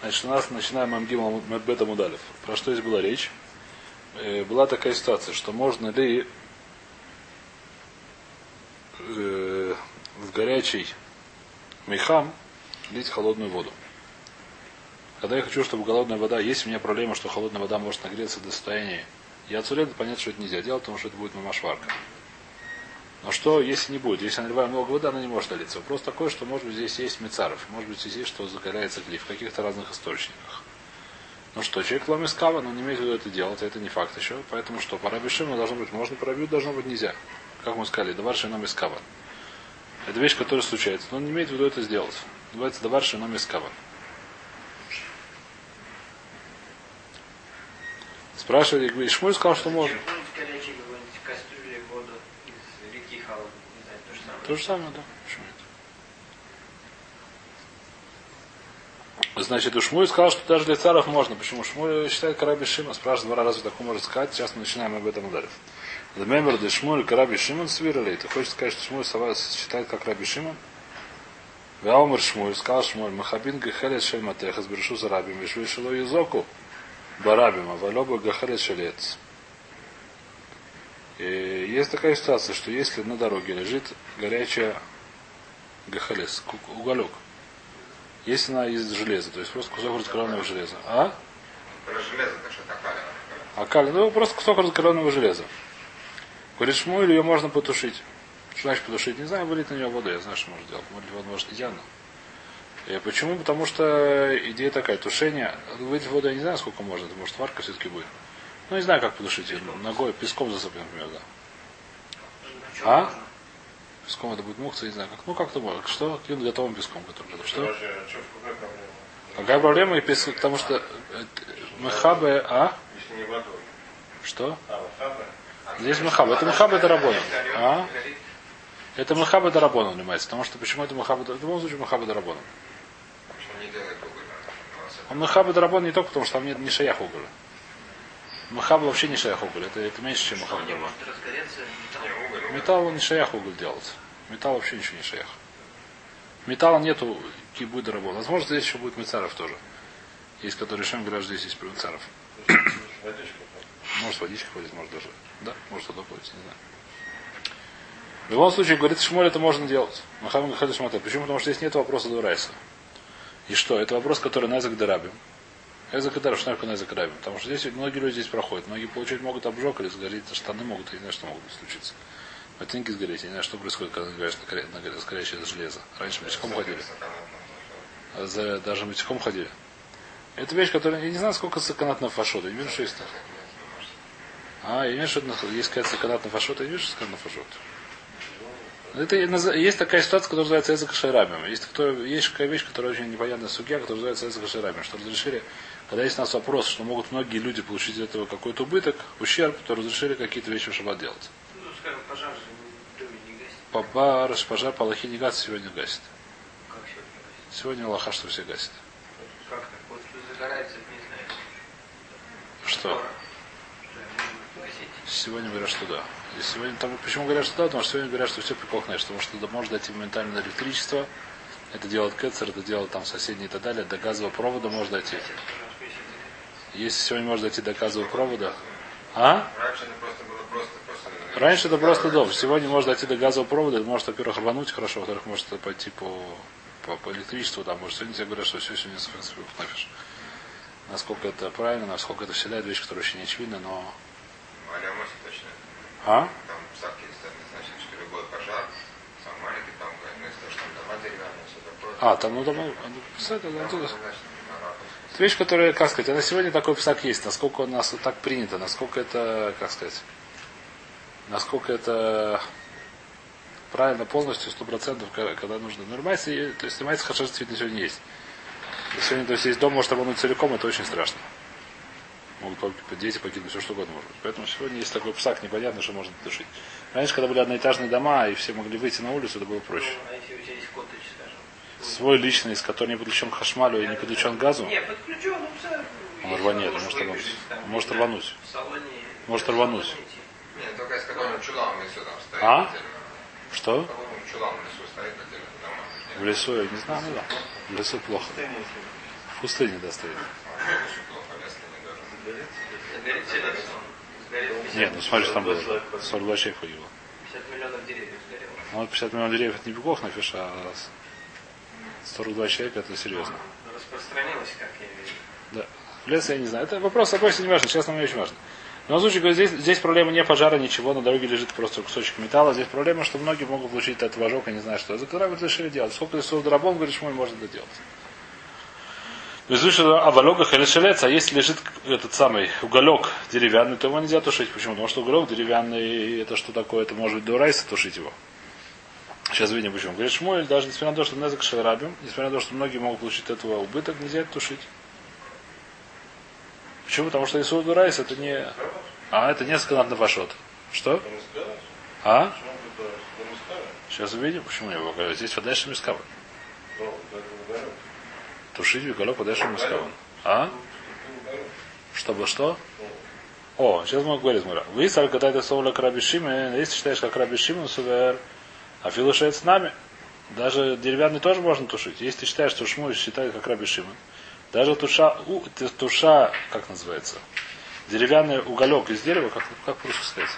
Значит, у нас начинаем Амгим Бета Мудалев. Про что здесь была речь? Э, была такая ситуация, что можно ли э, в горячий мейхам лить холодную воду. Когда я хочу, чтобы холодная вода, есть у меня проблема, что холодная вода может нагреться до состояния я отсюда понятно, что это нельзя делать, потому что это будет мамашварка. Но что, если не будет? Если наливаем много воды, она не может налиться. Вопрос такой, что может быть здесь есть мецаров, может быть здесь есть, что закаляется глиф в каких-то разных источниках. Ну что, человек ломис кава, но не имеет в виду это делать, это не факт еще. Поэтому что, пора должно быть можно, пробить должно быть нельзя. Как мы сказали, давар шином из кава. Это вещь, которая случается, но он не имеет в виду это сделать. Называется давар шином из кава. Спрашивали, Шмуль сказал, что можно. То же самое, да. Значит, у Шмуль сказал, что даже для царов можно. Почему? Шмуль считает Караби Шимон. Спрашивает два раза, такое может сказать. Сейчас мы начинаем об этом ударить. Лемемер де Шмуль Караби Шимон свирали. Ты хочешь сказать, что Шмуль считает как Раби Шимон? Ваумер Шмуль, сказал Шмуль, Махабин Гехелет Шельматех, избершу за рабим, вишу Шило Юзоку. Барабима, Валоба Гахарет Шалец. И есть такая ситуация, что если на дороге лежит горячая гахалес, уголек, если она из железа, то есть просто кусок раскаленного железа. А? железо, так что акали. Акали, ну просто кусок раскаленного железа. Говорит, шмуэль ее можно потушить. Что значит потушить? Не знаю, вылить на нее воду, я знаю, что можно делать. Может, может идеально. И почему? Потому что идея такая, тушение, выйти в воду я не знаю, сколько можно, это может варка все-таки будет. Ну, не знаю, как потушить ее. Ногой, песком засыпать, например, да. А? Песком это будет мухца, не знаю, как. Ну, как-то можно. Что? Каким готовым песком, который это что? Какая проблема? И песк, потому что э, махабе, а? Что? Здесь махаба. Это махаба это работа. А? Это махаба дарабона занимается. Потому что почему это махаба В любом случае махаба дарабона. Он Махаба Дарабон не только потому, что там нет не шаях уголя. Махаба вообще не шаях уголь. Это, это меньше, чем Махаба Дарабон. Металл он не шаях уголь делать. Металл вообще ничего не шаях. Металла нету кибуй Дарабон. Возможно, здесь еще будет Мецаров тоже. Есть, которые решаем, говорят, здесь есть Мецаров. Может, водичка ходит, может даже. Да, может, туда ходит, не знаю. В любом случае, говорит Шмоль, это можно делать. Махамад Гахаду Почему? Потому что здесь нет вопроса до Райса. И что? Это вопрос, который Назак Дарабим. Эзак Дарабим, что такое Назак Дарабим? Потому что здесь многие люди здесь проходят. Многие получать могут обжог или сгореть, штаны могут, я не знаю, что могут случиться. Ботинки сгореть, я не знаю, что происходит, когда говоришь на, на, на горящее железо. Раньше бочком ходили. За, даже бочком ходили. Это вещь, которая, я не знаю, сколько саканат на фашот. Я не вижу, что есть. А, я вижу, что есть какая-то саканат на фашот, я вижу, что саканат на фашот. Это есть такая ситуация, которая называется язык шайрамим. Есть, кто, есть такая вещь, которая очень непонятная судья, которая называется язык шайрамим. Что разрешили, когда есть у нас вопрос, что могут многие люди получить из этого какой-то убыток, ущерб, то разрешили какие-то вещи в шаббат делать. Ну, скажем, пожар же не гасит. Пожар, пожар по Аллахе не гасит, сегодня гасит. Как сегодня гасит? Сегодня Аллаха, что все гасит. Как так? Вот загорается, не знаю. Что? Сегодня говорят, что да. И сегодня там, почему говорят, что да, потому что сегодня говорят, что все приколкнешь, потому что может дать моментально электричество, это делает Кэцер, это делает там соседние и так далее, до газового провода может дойти. Если сегодня может дойти до газового провода, а? Раньше это просто было просто, просто... Раньше это просто дом. Сегодня может дойти до газового провода, это может, во-первых, рвануть хорошо, во-вторых, может пойти по, по, по электричеству, там, может, сегодня тебе говорят, что все сегодня нафиг. Насколько это правильно, насколько это вселяет вещь, которая очень не очевидна, но точно. А? Там сам маленький, там, ну, если что, там. А, ну, дома, это, вещь, которая, как сказать, она сегодня такой псак есть, насколько у нас так принято, насколько это, как сказать, насколько это правильно полностью, сто процентов, когда нужно. Но майцы, то есть майцы хорошо действительно сегодня есть. Сегодня, то есть, есть дом может рвануть целиком, это очень страшно. Могут дети покинуть, все что угодно может быть. Поэтому сегодня есть такой псак, непонятно, что можно тушить. Раньше, когда были одноэтажные дома, и все могли выйти на улицу, это было проще. Ну, а если у тебя есть коттедж, скажем? Свой личный, из которого не подключен к хашмалю и не подключен к газу, ну все. он рванет, он может рвануть. Он может рвануть. Может рвануть. Нет, только из которого чулам в лесу там стоит. А? отдельно. Что? Чулам в лесу стоит. В лесу, я не знаю, ну да. В лесу плохо. В пустыне 50, Нет, ну смотри, что там было. 42 человека погибло. 50 миллионов деревьев сгорело. Ну, вот 50 миллионов деревьев это не бегох на фиша, а 42 человека это серьезно. Распространилось, как я вижу. Да. В лес я не знаю. Это вопрос обычно не важно, честно, мне очень важно. Но в случае, здесь, здесь проблема не пожара, ничего, на дороге лежит просто кусочек металла. Здесь проблема, что многие могут получить от ожог, я не знаю что. За когда вы решили делать? Сколько лесов драбон, говоришь, мой можно это делать. То есть выше о валогах или шелец, а если лежит этот самый уголек деревянный, то его нельзя тушить. Почему? Потому что уголек деревянный, это что такое? Это может быть до райса тушить его. Сейчас видим почему. Говорит Шмуэль, даже несмотря на то, что Незак Шарабим, несмотря на то, что многие могут получить от этого убыток, нельзя это тушить. Почему? Потому что Исуд Райс это не... А, это не сказано Нафашот. Что? А? Сейчас увидим, почему я его говорю. Здесь подальше Мискава. Тушить уголек подальше Мискава. А? Чтобы что? О, сейчас мы говорим, Мура. Вы сар когда это слово Краби Шимен, если считаешь как Краби Шимен, сувер, а филушет с нами. Даже деревянный тоже можно тушить. Если ты считаешь, что Шмуй считает как Раби Шимон, даже туша, у, туша, как называется, деревянный уголек из дерева, как, как по-русски сказать?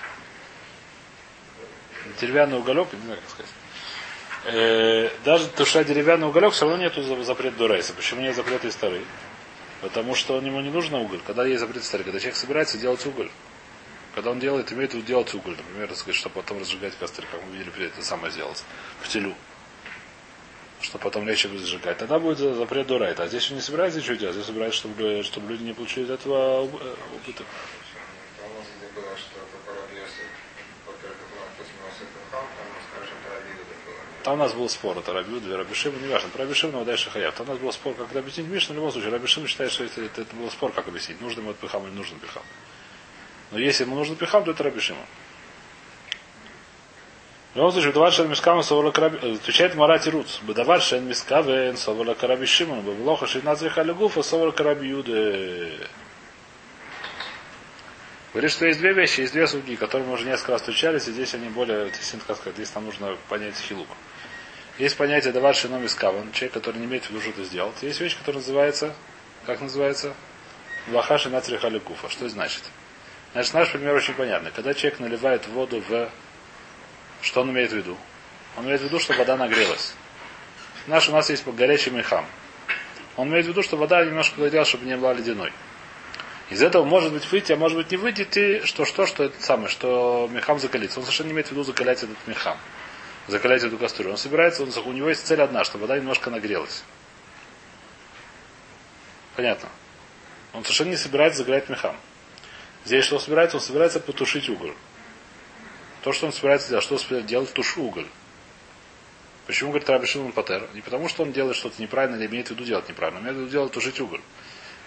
Деревянный уголек, не знаю, как сказать. Э, даже туша деревянный уголек, все равно нету запрет Дурейса. Почему нет запрета из старый? Потому что ему не нужно уголь. Когда есть запрет старый, когда человек собирается делать уголь, когда он делает, имеет в виду делать уголь, например, сказать, чтобы потом разжигать костры, как мы видели, это самое сделать, в телю что потом легче будет зажигать. Тогда будет запрет дурайт. А здесь он не собирается ничего делать, здесь собирается, чтобы, чтобы люди не получили от этого э, убыток. Там у нас был спор, это Рабиуд, Рабишим, не важно. Про Рабишим, но дальше Хаяв. Там у нас был спор, как это объяснить Миш, но в любом случае, Рабишим считает, что это, это, это был спор, как объяснить, нужно ему пихам или нужен пихам. Но если ему нужен пихам, то это Рабишима. В любом случае, Бадавар Шен Мискавен Совола Караби... Отвечает Марати Руц. Бадавар Шен Мискавен Совола Караби Шимон. Баблоха Шейнацвиха Легуфа Совола Караби Юде. Говорит, что есть две вещи, есть две судьи, которые мы уже несколько раз встречались, и здесь они более, как здесь нам нужно понять хилук. Есть понятие давар шином искаван, человек, который не имеет в виду что-то сделать. Есть вещь, которая называется, как называется? Вахаши нацрихали куфа. Что это значит? Значит, наш пример очень понятный. Когда человек наливает воду в что он имеет в виду? Он имеет в виду, что вода нагрелась. Наш у нас есть горячий мехам. Он имеет в виду, что вода немножко нагрелась, чтобы не была ледяной. Из этого может быть выйти, а может быть не выйти, ты, что что, что это самое, что мехам закалится. Он совершенно не имеет в виду закалять этот мехам. Закалять эту кастрюлю. Он собирается, он, у него есть цель одна, чтобы вода немножко нагрелась. Понятно? Он совершенно не собирается загорять мехам. Здесь что он собирается? Он собирается потушить уголь. То, что он собирается делать, что он делать, тушу уголь. Почему, говорит Раби Шимон Патер? Не потому, что он делает что-то неправильно или имеет в виду делать неправильно, он имеет в виду делать тушить уголь.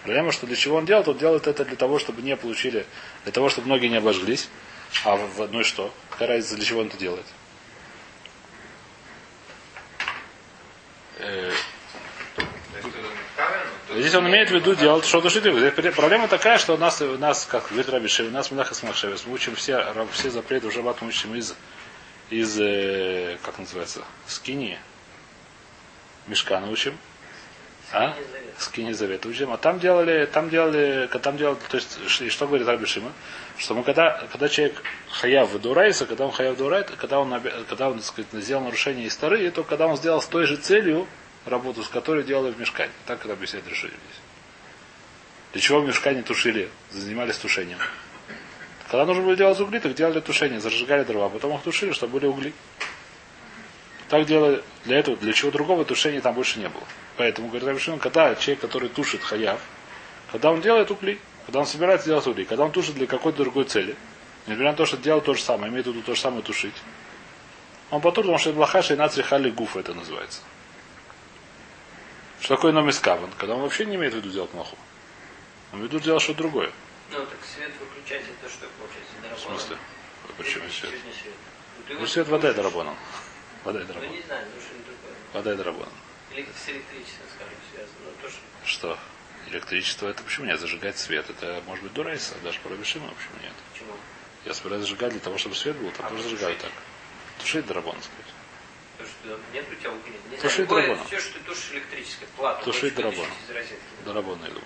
Проблема, что для чего он делает? Он делает это для того, чтобы не получили, для того, чтобы многие не обожглись. А в одной что? Какая разница, для чего он это делает? Здесь он имеет в виду делать что-то шитвы. Проблема такая, что у нас, у нас как говорит Раби у нас Минахас Махшевес, мы учим все, все запреты уже мы учим из, из э, как называется, скини. Мешкана учим. А? Скини Завета учим. А там делали, там делали, там делали, то есть, что говорит Раби Шима? Что мы когда, когда человек хаяв Дурайса, когда он хаяв Дурайт, когда он, когда он, так сказать, сделал нарушение из стары, то когда он сделал с той же целью, работу, с которой делали в мешкане. Так это объясняет решили здесь. Для чего в мешкане тушили, занимались тушением? Когда нужно было делать угли, так делали тушение, зажигали дрова, потом их тушили, чтобы были угли. Так делали для этого, для чего другого тушения там больше не было. Поэтому, говорит Рабишин, когда человек, который тушит хаяв, когда он делает угли, когда он собирается делать угли, когда он тушит для какой-то другой цели, несмотря на то, что делал то же самое, имеет в виду то же самое тушить, он потом, потому что это блахаша и нацри хали гуфа это называется. Что такое номис каван? Когда он вообще не имеет в виду делать маху. Он в виду делать что-то другое. Ну, так свет выключать, это что получается? В смысле? Почему свет? Ну, Ну, свет вода это работа. Вода это Ну, работа. не знаю, ну что-нибудь другое. Вода это работа. Или с электричеством, скажем, связано. Ну, то, что... Что? Электричество это почему нет? Зажигать свет. Это может быть дурайса, даже по Рабишиму, почему нет? Почему? Я собираюсь зажигать для того, чтобы свет был, там А тоже тушить? зажигают так. Тушить что Нет у тебя угля. Не Тушить знаю, все, что ты тушишь электрическое, драбона. из розетки. Дарабон, я думаю.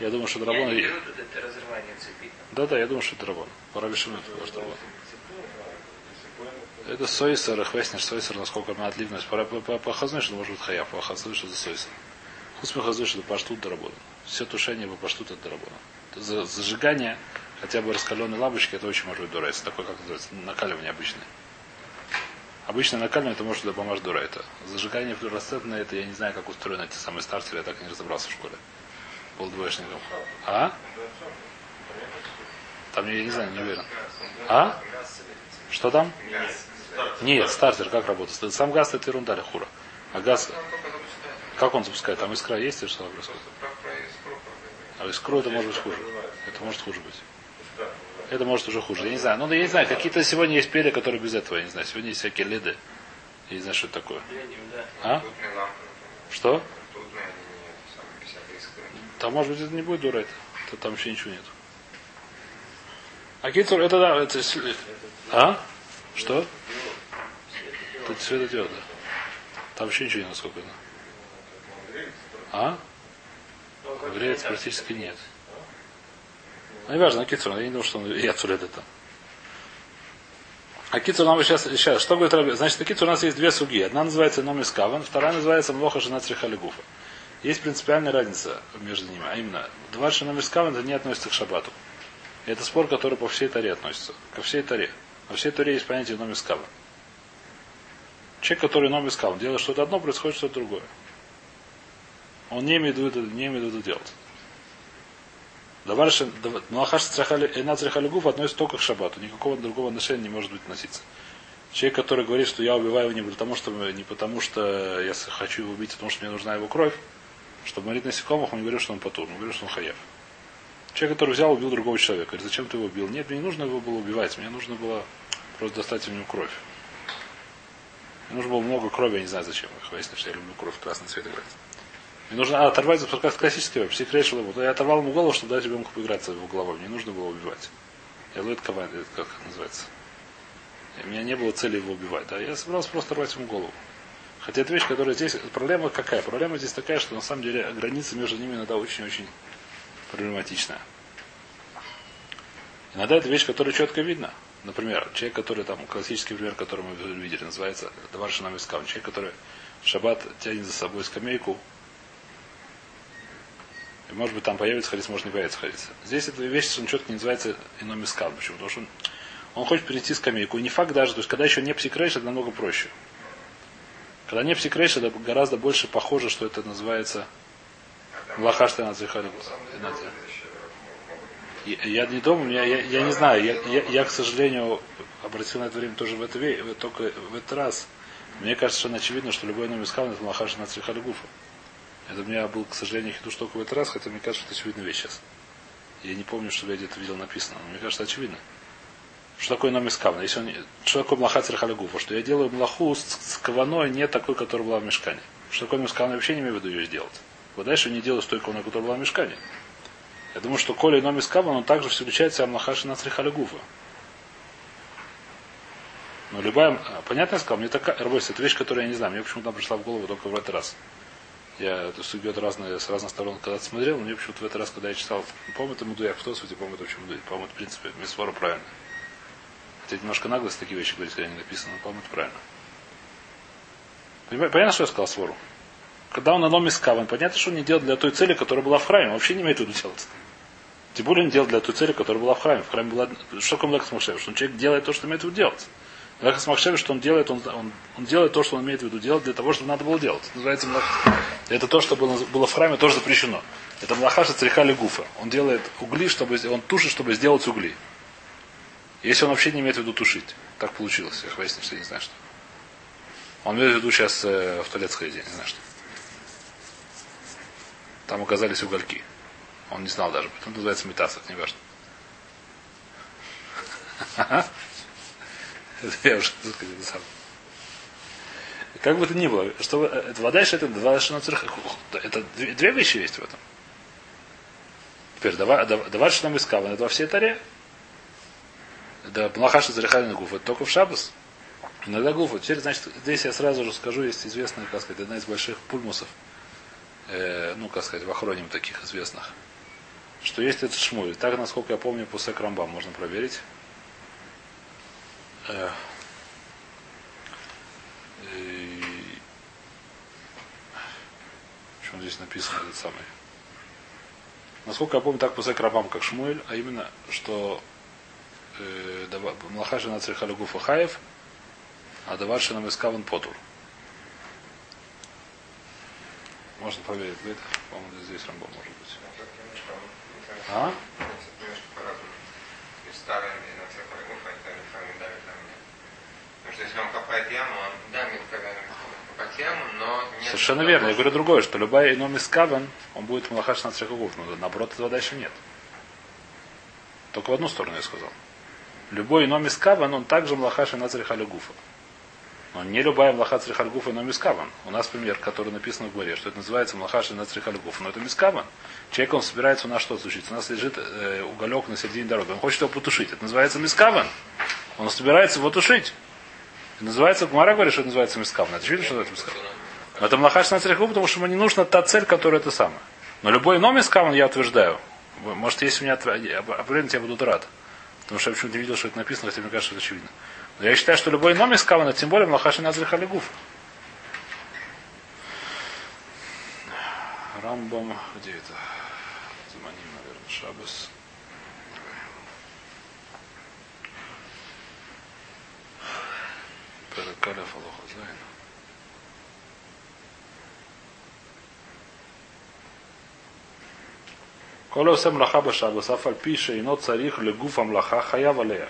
Я думаю, что Я драбон... не беру тут это разрывание цепи. Да-да, я думаю, что это драбон. Пора решим это, что драбон. Это сойсер, их веснешь сойсер, насколько она отливность. По, по, по, по что может быть хаяв, по хазнui, что за сойсер. Хусми хазнui, что поштут доработан. Все тушение по поштут это доработано. За, зажигание хотя бы раскаленной лампочки, это очень может быть дурайс. Такое, как называется, накаливание обычное. Обычное накаливание это может помочь дура. Это зажигание флюоресцентное, это я не знаю, как устроены эти самые стартеры, я так и не разобрался в школе. Был двоечником. А? Там я не знаю, не уверен. А? Что там? Нет, стартер как работает? Сам газ это ерунда, хура. А газ, как он запускает? Там искра есть или что происходит? А искру это может быть хуже. Это может хуже быть. Это может уже хуже. Я не знаю. Ну, я не знаю, какие-то сегодня есть перья, которые без этого, я не знаю. Сегодня есть всякие леды. Я не знаю, что это такое. А? Что? Не. Там, может быть, это не будет дура это. То там вообще ничего нет. А кицур, это да, это... А? Что? Это светодиод, да. Там вообще ничего нет, насколько. А? Греется практически нет. Ну, не важно, а кицур, я не думаю, что он я это там. А кицур нам сейчас, сейчас, что говорит Раби? Значит, на кицур у нас есть две суги. Одна называется номис каван, вторая называется млоха жена црихалигуфа. Есть принципиальная разница между ними. А именно, два номис каван не относится к шабату. И это спор, который по всей таре относится. Ко всей таре. Во всей таре есть понятие номис каван. Человек, который номис каван, делает что-то одно, происходит что-то другое. Он не имеет в виду, не имеет в виду делать. Давар Малахаш Нацрихалюгуф относится только к шабату. Никакого другого отношения не может быть относиться. Человек, который говорит, что я убиваю его не потому, что, не потому, что я хочу его убить, а потому что мне нужна его кровь, чтобы морить насекомых, он не говорит, что он потур, он говорит, что он хаев. Человек, который взял, убил другого человека, говорит, зачем ты его убил? Нет, мне не нужно его было убивать, мне нужно было просто достать у него кровь. Мне нужно было много крови, я не знаю зачем. Выяснилось, что я люблю кровь, красный цвет играть. Мне нужно а, оторвать запускать классический веб. Все решил его. Я оторвал ему голову, чтобы дать ребенку поиграться его головой. Мне нужно было убивать. Я лует кован, это как называется. У меня не было цели его убивать. Да? Я собрался просто рвать ему голову. Хотя это вещь, которая здесь... Проблема какая? Проблема здесь такая, что на самом деле граница между ними иногда очень-очень проблематичная. Иногда это вещь, которая четко видна. Например, человек, который там, классический пример, который мы видели, называется Даваршинам Искам. Человек, который в шаббат тянет за собой скамейку, и может быть там появится халец, может не появится халец. Здесь эта вещь, что он четко не называется ином искал. Почему? Потому что он, он хочет перейти скамейку. И не факт даже, то есть когда еще не псикрейш, это намного проще. Когда не псикрейш, это гораздо больше похоже, что это называется Лахашта на я, не думаю, я, я, я не знаю, я, я, я, к сожалению, обратил на это время тоже в это только в этот раз. Мне кажется, совершенно очевидно, что любой номер скал это Лахаша на Гуфа. Это у меня был, к сожалению, хитуш только в этот раз, хотя мне кажется, что это очевидная вещь сейчас. Я не помню, что я где-то видел написано, но мне кажется, очевидно. Что такое номер скавна? Если он, что такое млаха церхалягуфа? Что я делаю млаху с, с каваной не такой, которая была в мешкане. Что такое скавна? Я вообще не имею в виду ее сделать. Вот дальше не делаю с той каваной, которая была в мешкане. Я думаю, что Коля и номер скавна, он также включает себя млахаши на церхалягуфа. Но любая, а, понятно я сказал, мне такая, Рабойс, это вещь, которая я не знаю, мне почему-то пришла в голову только в этот раз. Я эту судью разные, с разных сторон когда смотрел, но мне почему-то в этот раз, когда я читал, по-моему, это Мудуяк в Тосфоте, по-моему, это вообще Мудуяк, по-моему, это, в принципе, Мисфора правильно. Хотя немножко наглость такие вещи говорить, когда не написано, но, по-моему, это правильно. Понятно, что я сказал Свору? Когда он на номе скаван, понятно, что он не делает для той цели, которая была в храме, он вообще не имеет в виду делать. Тем более он делает для той цели, которая была в храме. В храме была... Что такое Махшев? Что он человек делает то, что имеет в виду делать. Млехас Махшев, что он делает, он, он, он делает то, что он имеет в виду делать для того, чтобы надо было делать. Это называется. Это то, что было, было в храме, тоже запрещено. Это млахаша црихали гуфа. Он делает угли, чтобы он тушит, чтобы сделать угли. Если он вообще не имеет в виду тушить. Так получилось. Я выяснил, что я не знаю, что. Он имеет в виду сейчас э, в туалет сходить, я не знаю, что. Там оказались угольки. Он не знал даже. Это называется метасов, не важно. Это я уже сказал, это сам. Как бы то ни было, что это вода это два шиноцерх. Это две, вещи есть в этом. Теперь давай, давай что нам искал, это во всей таре. Да, Млахаша Зарихалина Гуф, это только в Шабас. Иногда гуфа. Теперь, значит, здесь я сразу же скажу, есть известная, как сказать, одна из больших пульмусов, э, ну, как сказать, в охроним таких известных, что есть этот шмуль. Так, насколько я помню, по Рамбам можно проверить. Э, и... Что здесь написано, этот самый. Насколько я помню, так по Рабам, как Шмуэль, а именно, что э, Млахаши на Црихалюгуфа Хаев, а Даваршина Мискаван Потур. Можно проверить, да? По-моему, здесь Рамбо может быть. А? Что если он копает яму, он дамит, когда копать яму, но нет... Совершенно верно. Я говорю другое, что любая ином искаван, он будет малахаш на црехагуф. Но наоборот, этого дальше нет. Только в одну сторону я сказал. Любой ином искаван, он также млахаш и на црехалюгуфа. Но не любая млаха црихальгуфа, но мискаван. У нас пример, который написан в горе, что это называется млаха на црихальгуфа. Но это мискаван. Человек, он собирается у нас что случится? У нас лежит э, уголек на середине дороги. Он хочет его потушить. Это называется мискаван. Он собирается его тушить. Называется, Гмара говорит, что это называется мискаван. Это видно, что это мискаван? Это млаха на црихальгуфа, потому что ему не нужна та цель, которая это самая. Но любой иной мискаван, я утверждаю, может, если у меня определенно я буду рад. Потому что я почему-то не видел, что это написано, хотя мне кажется, что это очевидно. Но я считаю, что любой номер скавана, тем более Млахаши Назрих Алигуф. Рамбам, где это? Заманим, наверное, Шабас. Перекалев Алохазайн. כל העושה מלאכה בשבוס, אף על פי שאינו צריך לגוף המלאכה, חייב עליה.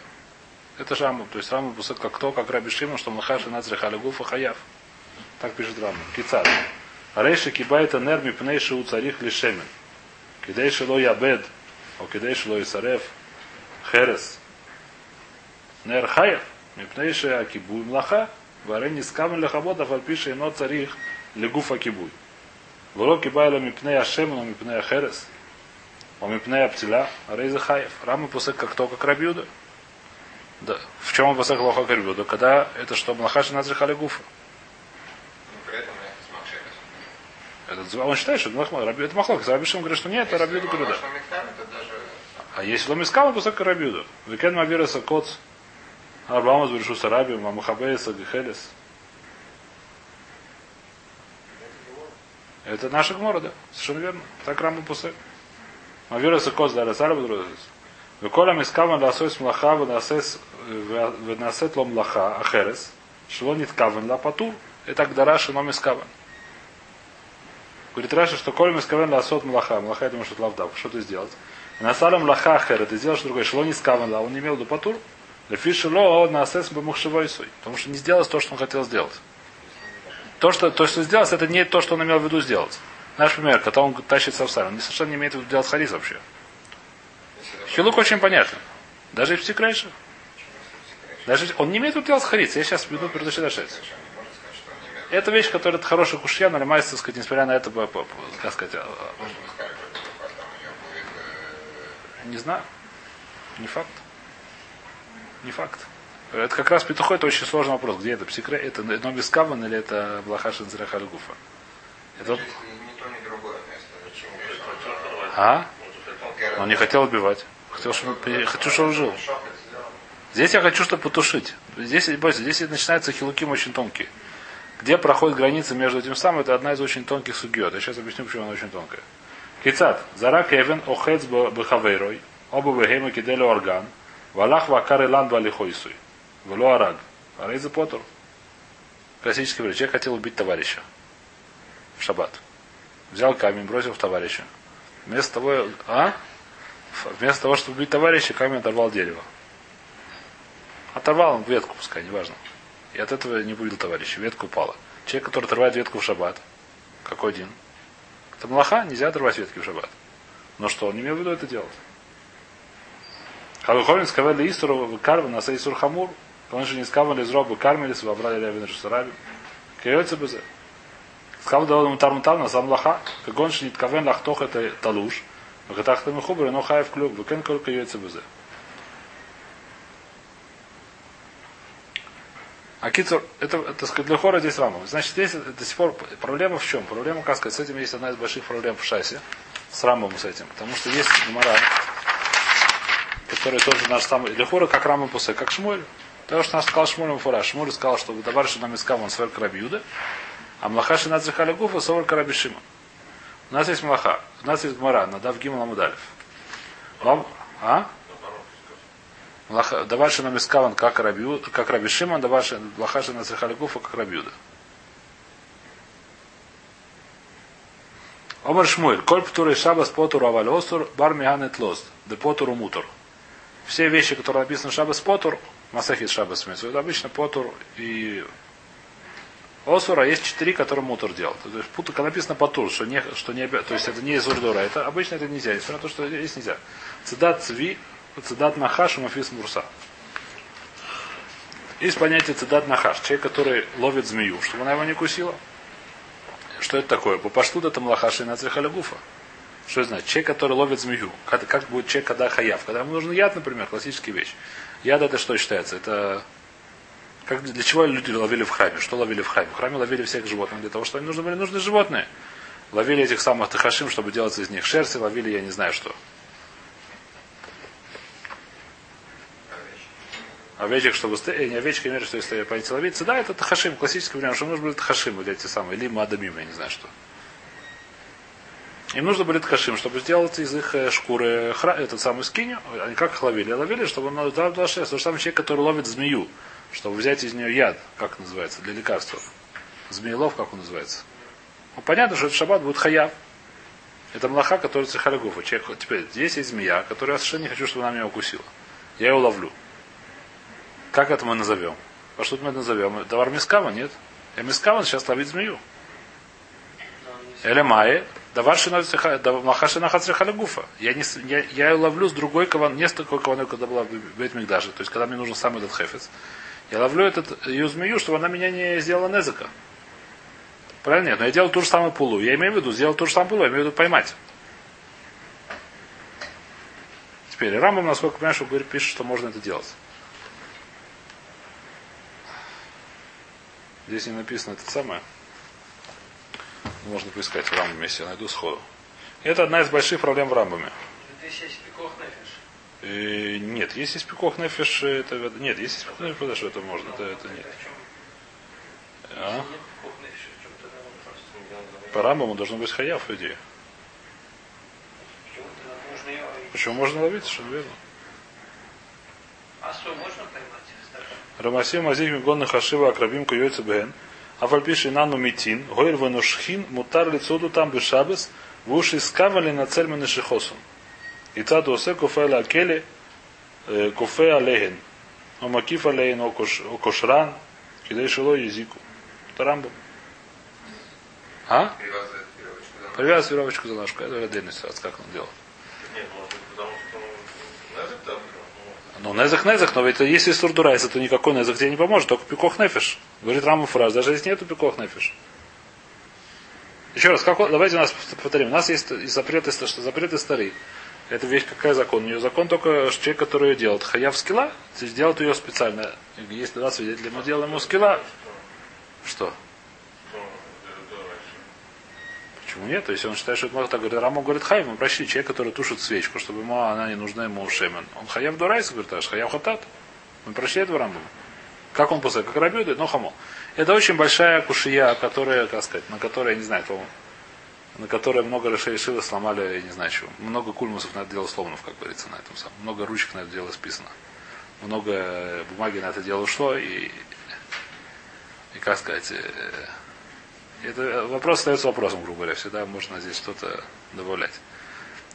Это же Рамбам. То есть Рамбам писает как то, как Раби Шимон, что Млахаш и Нацриха Легуфа Хаяв. Так пишет Рамбам. Кицар. Рейши кибайта нер мипней шиу царих лишемен. Кидей шило ябед. О кидей шило исарев. Херес. Нер Хаяв. Мипней ши акибуй млаха. Варен нискамен лехабот, а пише ино царих легуфа кибуй. Вело кибайла мипней ашемен, а мипней ахерес. А мипней аптиля. А рейза Хаяв. Рамбам писает как то, как Рабиуда. Да. В чем он посыл лоха карбюда? Когда это что, Млахаши Назрихали Гуфа. Это, он считает, что это Раби, это Махлок. Раби Шим говорит, что нет, это Рабиуда Переда. А если Ломискал, он посыл Рабиуда. Викен Мавиреса Коц. Арбамас Бришу Сарабиум, Амахабейс, Агихелес. Это наша гмора, да? Совершенно верно. Так Рама Пусе. Мавираса Коз Дара Сараба Друзис. Веколям из кама ласойс млаха венасет лом Млаха ахерес. Шло нет кавен ла патур. Это гдараши ном из кавен. Говорит Раша, что колем из кавен ласот млаха. Млаха, я думаю, что это лавдав. Что ты сделать? Насалем лаха ахерет. Ты сделал что другое. Шло нет кавен да, Он не имел до патур. Лефиши ло на асес бамухшевой суй. Потому что не сделал то, что он хотел сделать. То, что, то, что сделать, это не то, что он имел в виду сделать. Наш пример, когда он тащит савсар, он совершенно не имеет в виду делать харис вообще. Хилук очень понятен. Даже и в Псикрейше. Даже он не имеет тут делать хариц. Я сейчас веду предотвращать. Это вещь, которая это хорошая кушья, но лимайся, так сказать, несмотря на это, как сказать, а, не знаю. Не факт. Не факт. Это как раз петухой, это очень сложный вопрос. Где это? Псикре, это Нобис Каван или это Блахашин Зрахалюгуфа? Это. А? Он не хотел убивать. Хотел, чтобы, хочу, чтобы жил. Здесь я хочу, чтобы потушить. Здесь, бойся, здесь начинаются хилуким очень тонкие. Где проходит граница между этим самым, это одна из очень тонких сугиот. Я сейчас объясню, почему она очень тонкая. Кицат. Зарак Эвен охец бхавейрой. Оба бхейма киделю орган. Валах вакар илан балихойсуй. Вело араг. Арейза потур. Классический пример. Человек хотел убить товарища. В шаббат. Взял камень, бросил в товарища. Вместо того... А? Вместо того, чтобы убить товарища, камень оторвал дерево. Оторвал он ветку, пускай, неважно. И от этого не убил товарища. Ветка упала. Человек, который отрывает ветку в шаббат, какой день? Это млаха, нельзя отрывать ветки в шаббат. Но что, он не имел в виду это делать. Халуховин сказал Истуру карва на Сейсур Хамур. Он же не сказал из роба кармелис, вобрали Левин Русараби. Киоется бы Сказал да он там там на сам лаха. Как он не ткавен лахтох это талуш. Вахатахта Мехубра, но хаев клюк, выкен только яйца безе. А кицур, это, это сказать, для хора здесь рамом. Значит, здесь до сих пор проблема в чем? Проблема, как сказать, с этим есть одна из больших проблем в шасе. С рамом с этим. Потому что есть гемора, который тоже наш самый для хора, как рамом пусе, как шмоль. То, что нас сказал Шмуль Муфура. Шмуль сказал, что давар что нам искал он свер карабиуда, а млаха над захали гуфа совар карабишима. У нас есть млаха, у нас есть гмара, надав гимал амудалев. Вам, а? Давар что нам искал он как Раби, как Раби Шимон, давар млаха над захали гуфа как Рабиуда. Омар Шмуэль, коль птуры шабас потуру аваль осур, бар миганет лост, де потуру мутур. Все вещи, которые написаны в шабас потур, Масахит Шабас имеется виду. Обычно Потур и Осура есть четыре, которые Мутур делал. То есть путка написано Потур, что не, что не то есть это не из Урдура. Это обычно это нельзя, несмотря на то, что здесь нельзя. Цидат Цви, Цидат Нахаш, Мафис Мурса. Есть понятие цидат нахаш, человек, который ловит змею, чтобы она его не кусила. Что это такое? По пашту это млахаши и нацрихалягуфа. Что это значит? Человек, который ловит змею. Как, как будет человек, когда хаяв? Когда ему нужен яд, например, классическая вещь. Яд это что считается? Это как, для чего люди ловили в храме? Что ловили в храме? В храме ловили всех животных для того, что им нужны были нужны животные. Ловили этих самых тахашим, чтобы делать из них шерсти, ловили я не знаю что. Овечек, чтобы э, не овечка, имею что если пойти ловиться. Да, это тахашим, классический вариант, что нужно были тахашим, вот эти самые, или мадамим, я не знаю что. Им нужно были ткашим, чтобы сделать из их э, шкуры хра, этот самый скиню. Они как их ловили? Ловили, чтобы он два шесть. То же самое человек, который ловит змею, чтобы взять из нее яд, как называется, для лекарства. Змеелов, как он называется. Ну, понятно, что этот шаббат будет хаяв. Это млаха, который цехалягуфа. Человек, теперь здесь есть змея, которую я совершенно не хочу, чтобы она меня укусила. Я ее ловлю. Как это мы назовем? А что мы это назовем? Товар мискава, нет? Я мискава сейчас ловить змею. Элемае, Давар Махашина Хацрихалягуфа. Я, не, я, я ловлю с другой каван, не с такой каваной, когда была в Бейтмикдаже. То есть, когда мне нужен сам этот хефец. Я ловлю этот, ее змею, чтобы она меня не сделала незака. Правильно? Нет, но я делал ту же самую пулу. Я имею в виду, сделал ту же самую пулу, я имею в виду поймать. Теперь Рамбам, насколько понимаешь, говорит, пишет, что можно это делать. Здесь не написано это самое. Можно поискать в Рамбаме, если я найду сходу. Это одна из больших проблем в Рамбаме. И, нет, если есть пикох нефиш, это нет, если есть пикох нефиш, подожди, это можно, это, это нет. А? По Рамбаму должно быть хаяв, по идее. Почему можно ловить, что верно? А что можно поймать? Рамасим Азих Мигонных Хашива Акрабим Куйойца Бен. А вальпиши нану митин, гойр венушхин, мутар лицоду там бешабес, вуши скавали на цермены шихосун. И таду осе кофе акеле, кофе алехен. Омакиф алехен окошран, кидей шило языку. Тарамбам. А? Привязывать веревочку за ножку. Это отдельный ситуация, как он делал. Нет, может, потому что Незак там Ну, незах незах, но ведь если сурдурайса, то никакой незах тебе не поможет, только пикох нефиш. Говорит Раму фраз, даже если нету пикох нефиш. Еще раз, как, давайте у нас повторим. У нас есть запреты, что запреты старые. Это вещь какая закон? У нее закон только что человек, который ее делает. Хаяв скилла, сделает ее специально. Есть два свидетеля, мы делаем ему скилла. Что? Почему нет? То есть он считает, что это может так говорит. Рама говорит, хай, мы прочли человек, который тушит свечку, чтобы ему она не нужна ему шемен. Он хаяв дурайс, говорит, аж хаяв хатат. Мы прошли это в Рамбу. Как он после, как рабиует, но хамо. Это очень большая кушия, которая, как сказать, на которой, я не знаю, по на которой много решили шилы сломали, я не знаю чего. Много кульмусов на это дело сломанов, как говорится, на этом самом. Много ручек на это дело списано. Много бумаги на это дело ушло, и, и как сказать, это вопрос остается вопросом, грубо говоря. Всегда можно здесь что-то добавлять.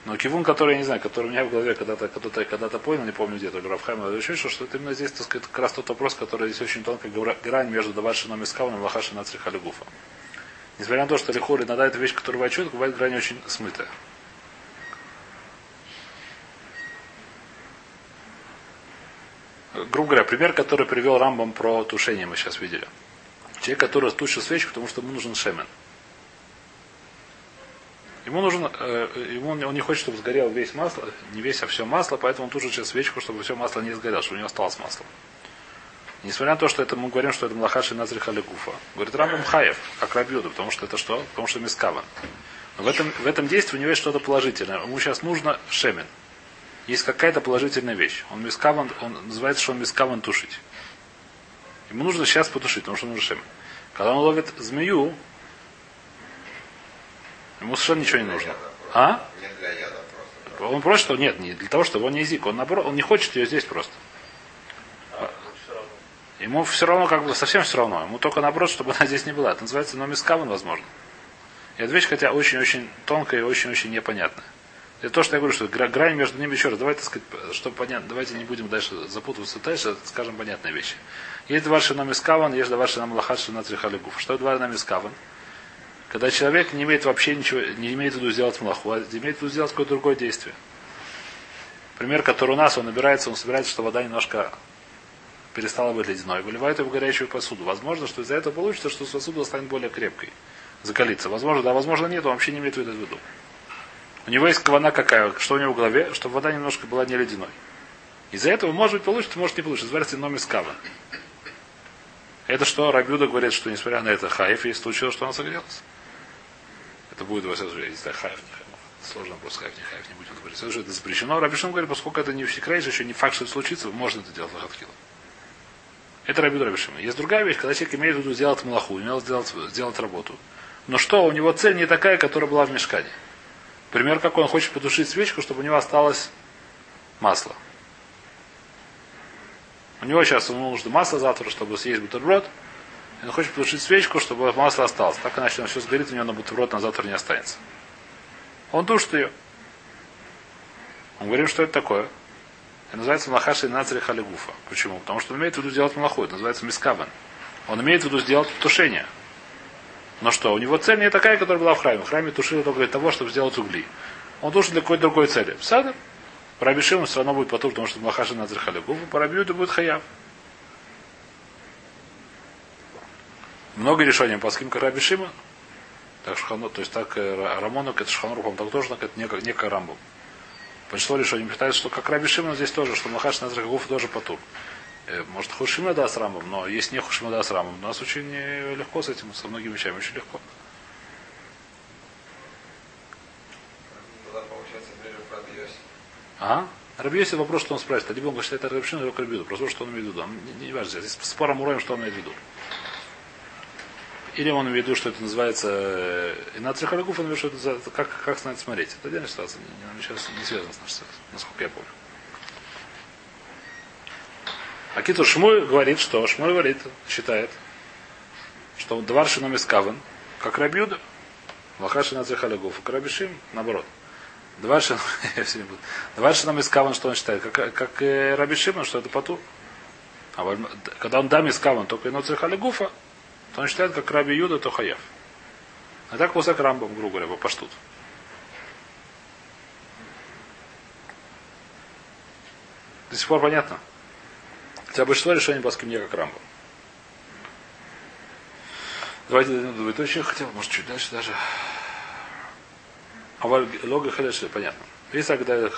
Но кивун, который, я не знаю, который у меня в голове когда-то когда-то когда понял, не помню где, то ли Рафхайм или еще что, что это именно здесь, так сказать, как раз тот вопрос, который здесь очень тонкая грань между Давашином и Скаваном и Лахаши Нацри Халигуфа. Несмотря на то, что Лихор иногда это вещь, которая четко, бывает грань очень смытая. Грубо говоря, пример, который привел Рамбам про тушение, мы сейчас видели. Человек, который тушит свечку, потому что ему нужен шемен. Ему нужен, э, ему, он не хочет, чтобы сгорел весь масло, не весь, а все масло, поэтому он тушит сейчас свечку, чтобы все масло не сгорело, чтобы у него осталось масло. Несмотря на то, что это мы говорим, что это млахаши назрих алигуфа. Говорит Рамбам Хаев, как рабиуда, потому что это что? Потому что мискаван. Но в этом, в этом действии у него есть что-то положительное. Ему сейчас нужно шемен. Есть какая-то положительная вещь. Он мискаван, он называется, что он мискаван тушить. Ему нужно сейчас потушить, потому что нужно шемен. Когда он ловит змею, ему совершенно ничего не нужно. А? Не для яда просто. Он просит, что нет, не для того, чтобы он не язык. Он наоборот, он не хочет ее здесь просто. А. Ему все равно, как бы, совсем все равно. Ему только наоборот, чтобы она здесь не была. Это называется номискаван, возможно. И эта вещь, хотя очень-очень тонкая и очень-очень непонятная. Это то, что я говорю, что гра- грань между ними еще раз. Давайте, сказать, чтобы понятно, давайте не будем дальше запутываться дальше, скажем понятные вещи. Есть два номискаван, есть два намлахат шинатрихалигуф. Что два номискаван? Когда человек не имеет вообще ничего, не имеет в виду сделать млаху, а имеет в виду сделать какое-то другое действие. Пример, который у нас, он набирается, он собирается, что вода немножко перестала быть ледяной, выливает ее в горячую посуду. Возможно, что из-за этого получится, что посуда станет более крепкой, закалится. Возможно, да, возможно нет, он вообще не имеет в виду. У него есть кавана какая, что у него в голове, чтобы вода немножко была не ледяной. Из-за этого, может быть, получится, может не получится. Называется номер скава. Это что Рабюда говорит, что несмотря на это Хаев, если случилось, что он согрелся. Это будет, во всяком случае, если Хаев, не Хаев. Сложно вопрос, Хаев, не Хаев, не будем говорить. Это же это запрещено. Рабишин говорит, поскольку это не в секрете, еще не факт, что это случится, можно это делать лохаткила. Это Рабиуда Рабишима. Есть другая вещь, когда человек имеет в виду сделать малаху, имел сделать, сделать работу. Но что, у него цель не такая, которая была в мешкане. Пример, как он хочет потушить свечку, чтобы у него осталось масло. У него сейчас ему нужно масло завтра, чтобы съесть бутерброд. И он хочет потушить свечку, чтобы масло осталось. Так иначе он все сгорит, у него на бутерброд на завтра не останется. Он тушит ее. Он говорит, что это такое. Это называется Млахаши Нацри Халигуфа. Почему? Потому что он имеет в виду делать малаху. Это называется мискаван. Он имеет в виду сделать тушение. Но что? У него цель не такая, которая была в храме. В храме тушили только для того, чтобы сделать угли. Он тушит для какой-то другой цели. Садр. По Рабишиму все равно будет потур, потому что Махаши Назар Халигуфа. По Рабиуду будет хаяв. Много решений по ским Рабишима. Так шхану, то есть так э, Рамонок, это Шханрухом, так тоже это не, не как Рамбом. Большинство решений считают, что как Раби Шимон здесь тоже, что Махаш Назар Халигуфа тоже потур. Э, Может, Хушима да с Рамбом, но есть не Хушима да с Рамбом. У нас очень э, легко с этим, со многими вещами, очень легко. А? Рабиоси вопрос, что он спрашивает. Либо он считает это Рабишин, либо Рабиуду. Просто что он имеет в виду. Не, не важно. Здесь спор Амураем, что он имеет в виду. Или он имеет в виду, что это называется э, и на Трихарагуф, он имеет, что это, за- это как, как надо смотреть. Это отдельная ситуация. Не, не, сейчас не связано с нашей ситуацией, насколько я помню. Акиту Шмуль говорит, что Шмуль говорит, считает, что Дваршина Мискаван, как Рабиуда, Вахашина Цехалягуф, как Рабишим, наоборот. Дваршин, я все не буду. Дваршина Мискаван, что он считает, как, как э, Рабишим, что это Пату. А когда он да Мискаван, только ино Цехалягуфа, то он считает, как Раби Юда, то Хаяв. А так Мусак Рамбам, грубо говоря, поштут. До сих пор понятно? Хотя большинство решений по не как Рамбам. Давайте дойдем до двоеточия, хотя может, чуть дальше даже. А лога хадеш, понятно. Если когда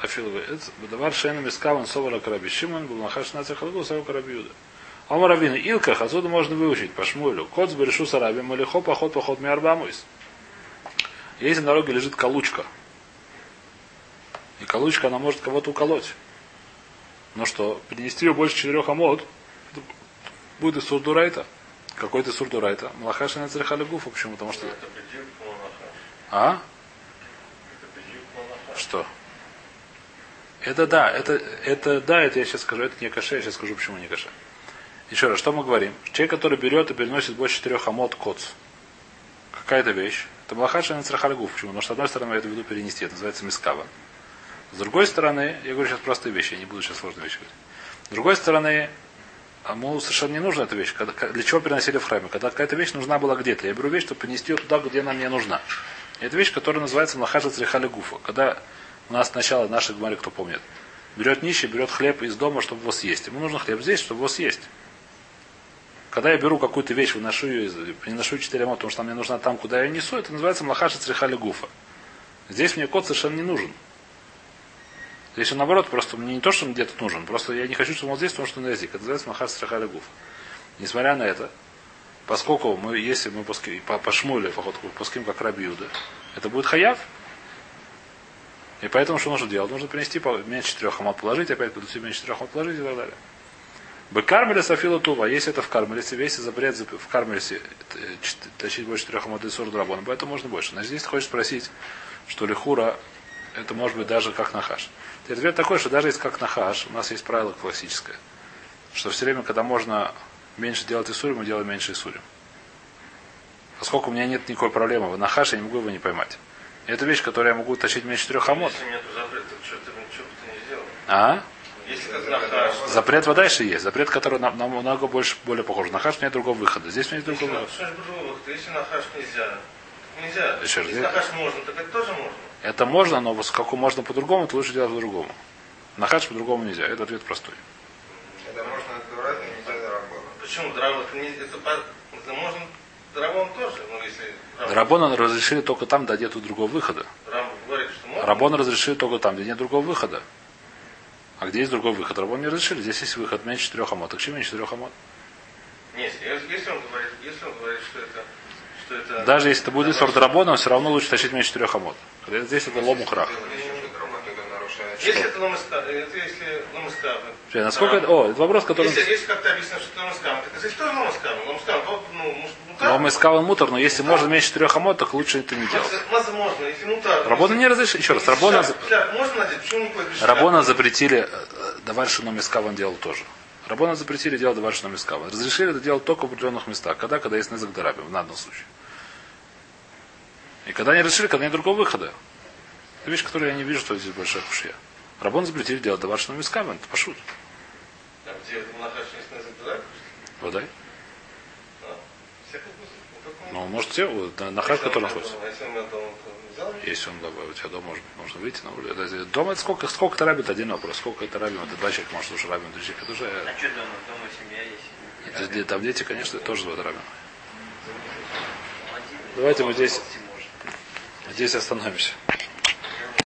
Афиловый, Давар Шена Мискаван Совара Караби Шимон, был Махаш Наця Халгу, Саву Караби Юда. А Равина Илках, отсюда можно выучить по Шмулю. Кот с Берешу Сараби, Малихо, поход, поход, Миарбамуис. Если на дороге лежит колучка, и колучка, она может кого-то уколоть. Но что, перенести ее больше четырех амод, будет из сурдурайта. Какой то сурдурайта? Малахаша на Царихалигуфа. Почему? Потому что... А? Что? Это да, это, это да, это я сейчас скажу, это не каше, я сейчас скажу, почему не каше. Еще раз, что мы говорим? Человек, который берет и переносит больше четырех амод коц. Какая-то вещь. Это малахаша на цархалигуф. Почему? Потому что, с одной стороны, я это веду перенести, это называется мискава. С другой стороны, я говорю сейчас простые вещи, я не буду сейчас сложные вещи говорить. С другой стороны, ему совершенно не нужна эта вещь. Когда, для чего переносили в храме? Когда какая-то вещь нужна была где-то. Я беру вещь, чтобы принести ее туда, где она мне нужна. И это вещь, которая называется Млахаша Црихали Гуфа. Когда у нас сначала наши гмари, кто помнит, берет нищий, берет хлеб из дома, чтобы его съесть. Ему нужно хлеб здесь, чтобы его съесть. Когда я беру какую-то вещь, выношу ее, приношу 4 амот, потому что она мне нужна там, куда я ее несу, это называется Млахаша Црихали Гуфа. Здесь мне кот совершенно не нужен. Если наоборот, просто мне не то, что он где-то нужен, просто я не хочу, чтобы он здесь, потому что он язык. Это называется махар страхали. Несмотря на это, поскольку мы, если мы пуски, по, по шмуле, по ходу, пуским как рабиуда, это будет хаяв. И поэтому что нужно делать? Нужно принести меньше четырех амат положить, опять под меньше четырех амат положить и так далее. Бекармеле Софила Тува, если это в Кармелесе, если запрет зап- в Кармелесе э, тащить больше трех амат и сур драбона, поэтому можно больше. Значит, здесь ты хочешь спросить, что лихура, это может быть даже как нахаш. Ответ такой, что даже если как нахаш, у нас есть правило классическое, что все время, когда можно меньше делать Исурим, мы делаем меньше Исурим. Поскольку у меня нет никакой проблемы, в нахаш я не могу его не поймать. И это вещь, которую я могу тащить меньше трех амот. Если нет запрета, что ты, что бы ты не сделал? А? Если как нахаш. Запрет вода еще есть. Запрет, который нам, намного больше, более похож. На хаш нет другого выхода. Здесь нет Если, другого выхода. что? Если нахаш нельзя, нельзя. Еще раз, Если нахаш можно, так это тоже можно. Это можно, но как можно по-другому, то лучше делать по-другому. На хадж по-другому нельзя. Это ответ простой. Это можно отдавать, но нельзя заработать. Почему дрова? Это, не, это, по- это можно дровом тоже, ну если Рабона разрешили только там, где нет другого выхода. Рам говорит, что можно. Рабона разрешили только там, где нет другого выхода. А где есть другой выход? Рабон не разрешили. Здесь есть выход меньше четырех амот. Так чем меньше четырех амот? Нет, если он говорит, что это, что это. Даже если это будет сорт рабона, все равно лучше тащить меньше четырех. Когда Здесь это это нарушает. Если это это если номеска. Насколько это... О, это вопрос, который... Если, если как-то объяснено, что это номескам, так здесь тоже. Номескам, то, ну, мутар. Но мы сказал мутор, но если можно меньше четырех амот, так лучше это не делать. Возможно, если мутар. Рабона не разрешили. Еще раз, Рабона... Можно надеть? Почему не Рабона запретили, э, давай что Мискаван делал тоже. Рабона запретили делать давай что Мискаван. Разрешили это делать только в определенных местах. Когда? Когда есть незак дарабим, в данном случае. И когда они разрешили, когда нет другого выхода. Это вещь, которую я не вижу, что здесь большая кушья. Рабон запретили делать давай что Мискаван. Это пошут. А где это нахаш туда? Водай. А. Ну, Ну, может, все, вот, на, на хаш, Если он который находится. Если он дома, у тебя дома может быть, можно выйти на улицу. Дома это сколько, сколько это рабит, один вопрос. Сколько это рабим, это два человека, может, уже рабим, три человека. Это уже, А что дома? Дома семья есть. там дети, конечно, тоже два рабим. Давайте мы здесь. Здесь остановимся.